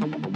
Thank you.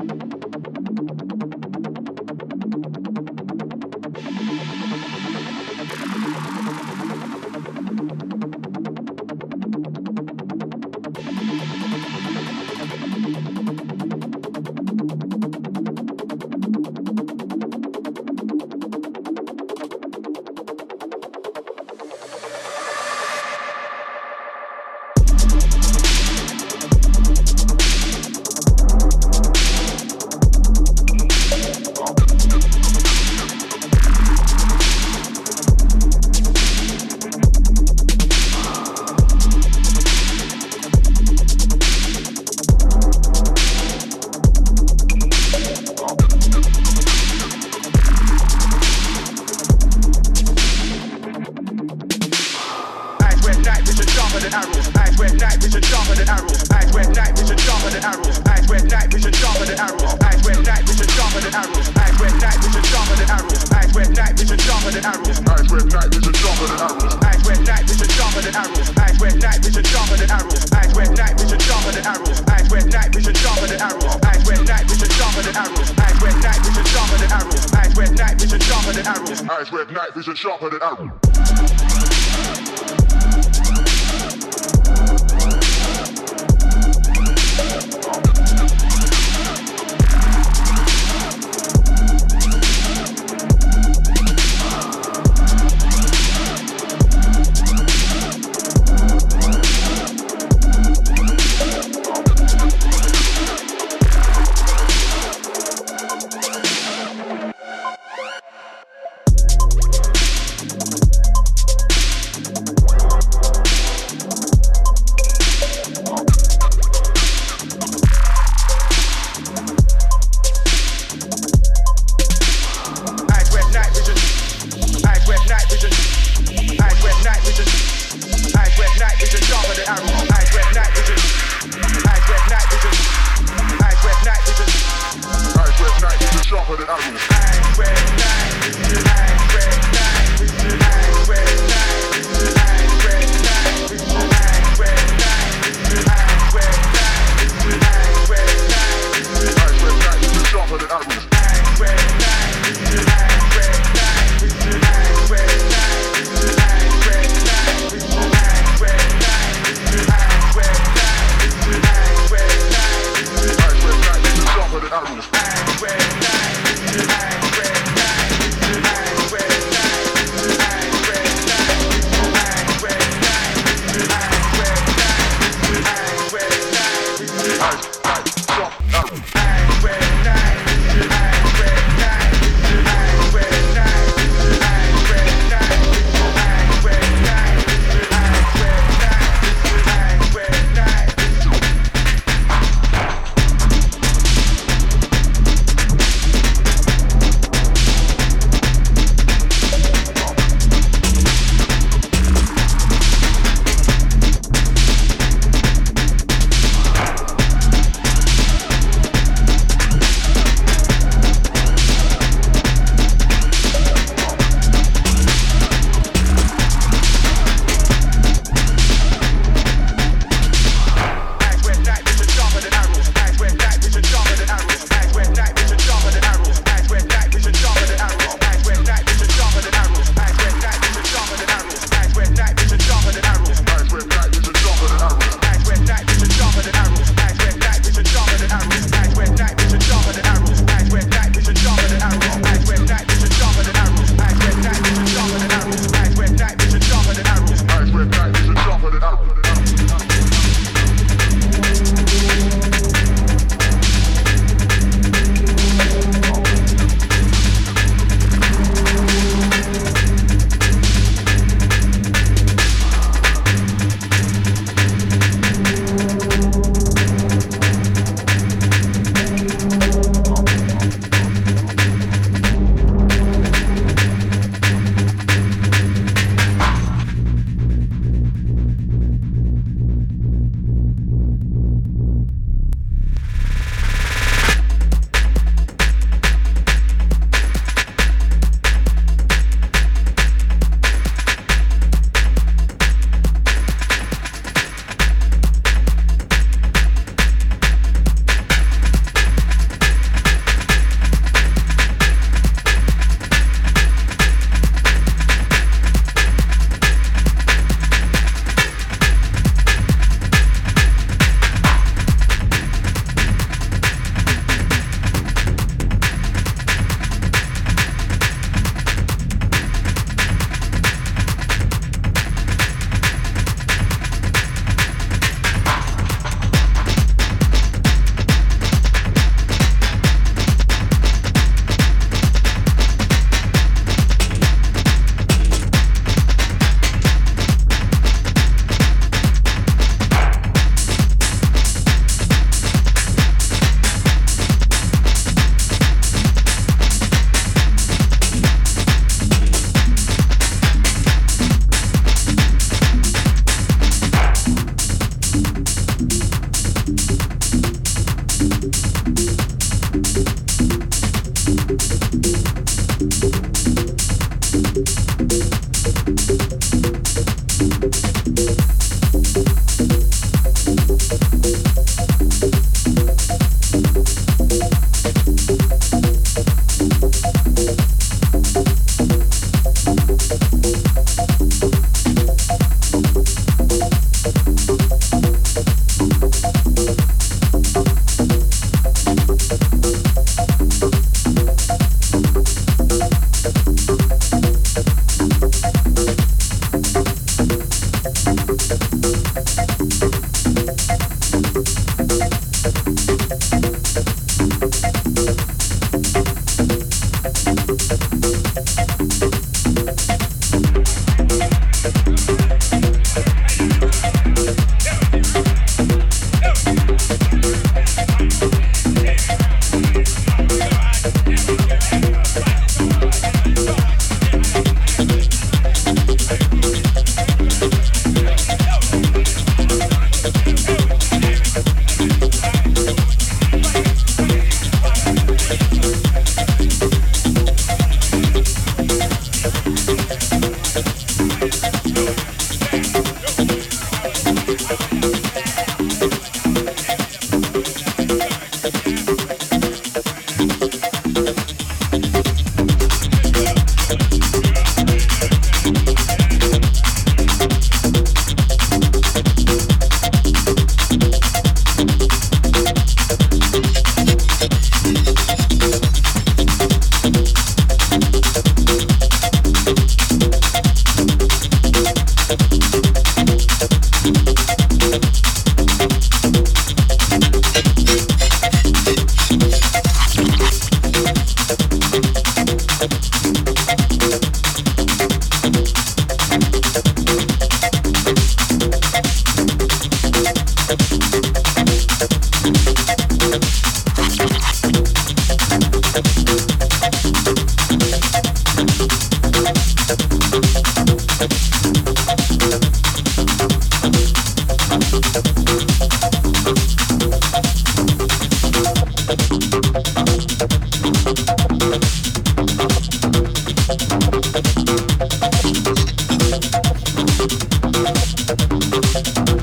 Thank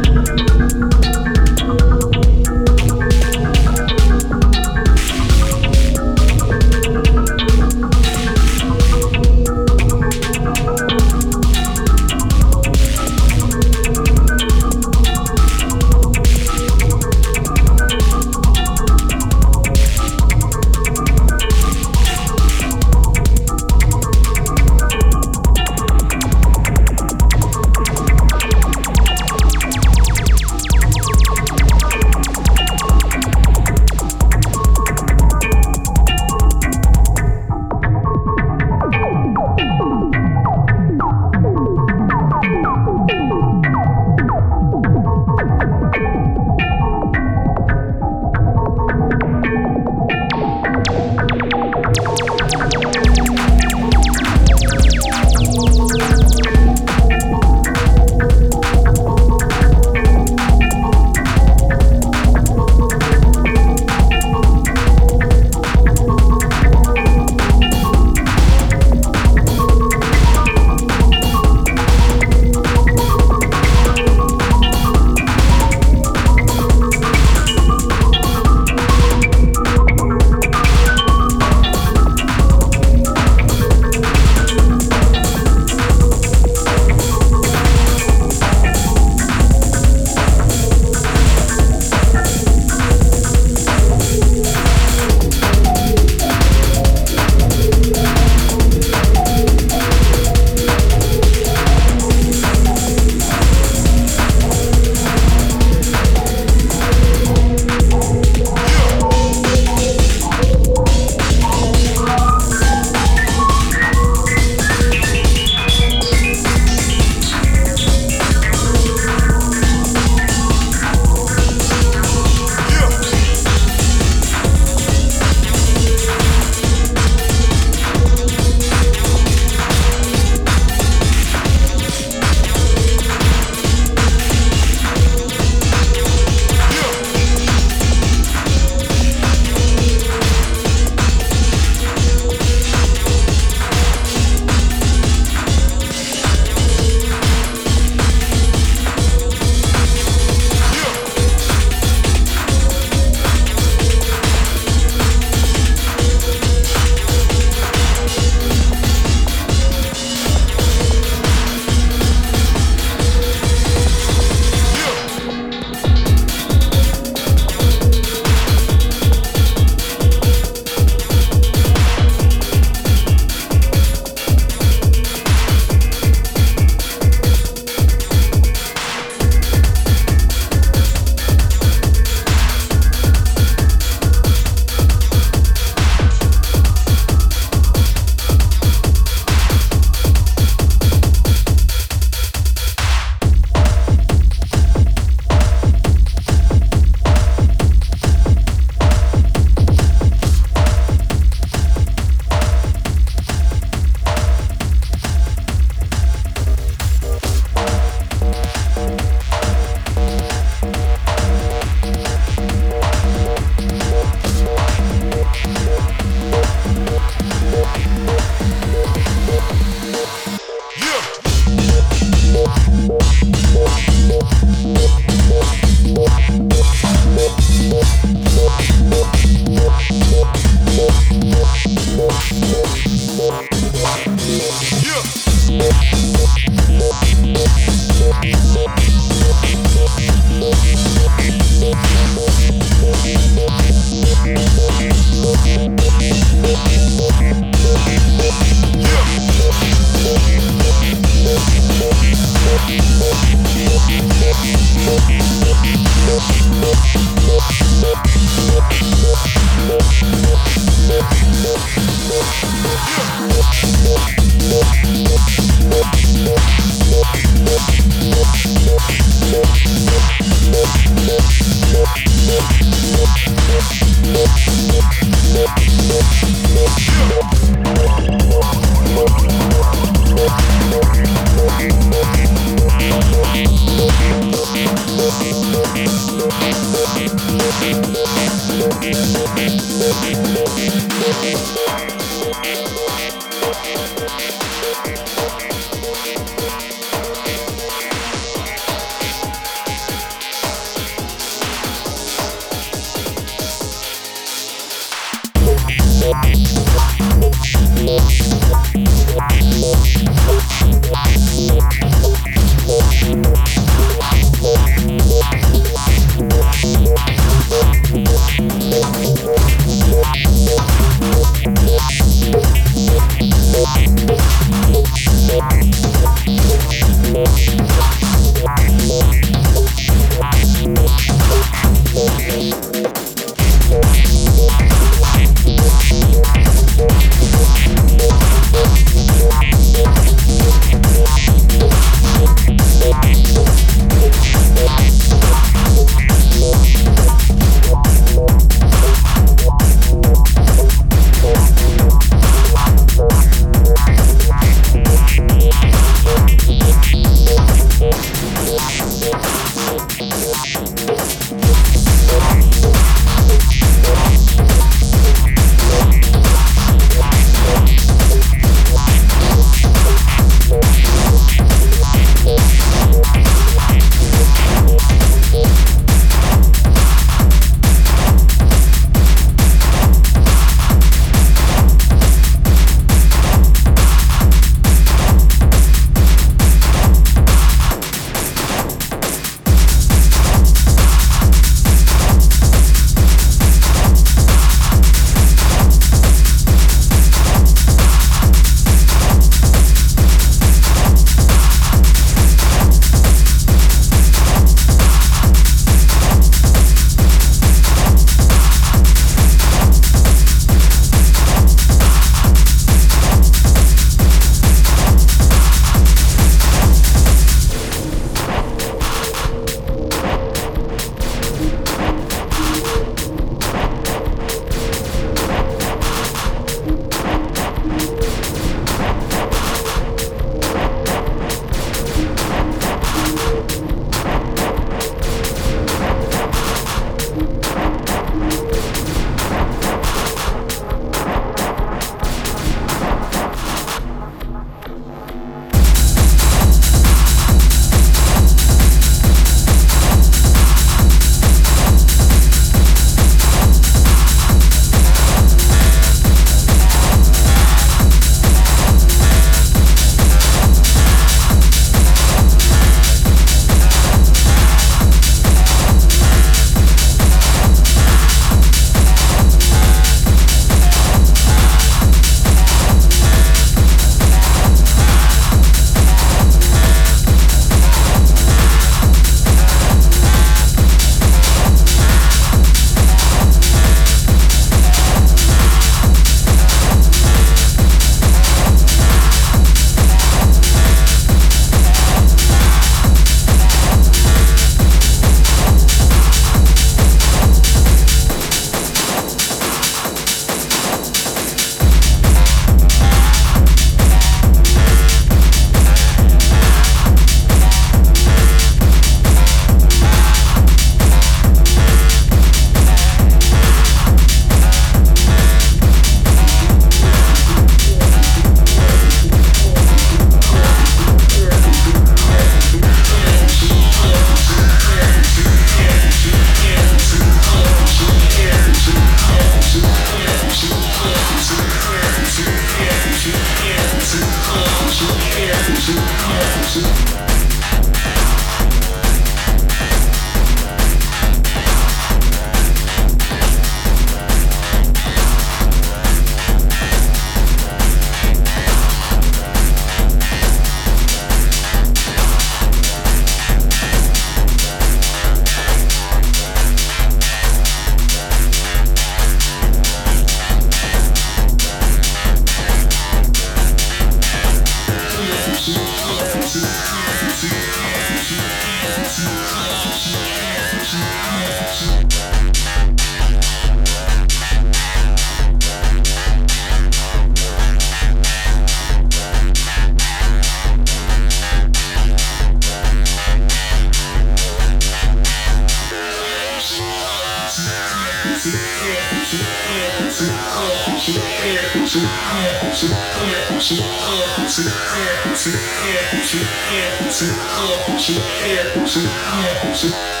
Yeah.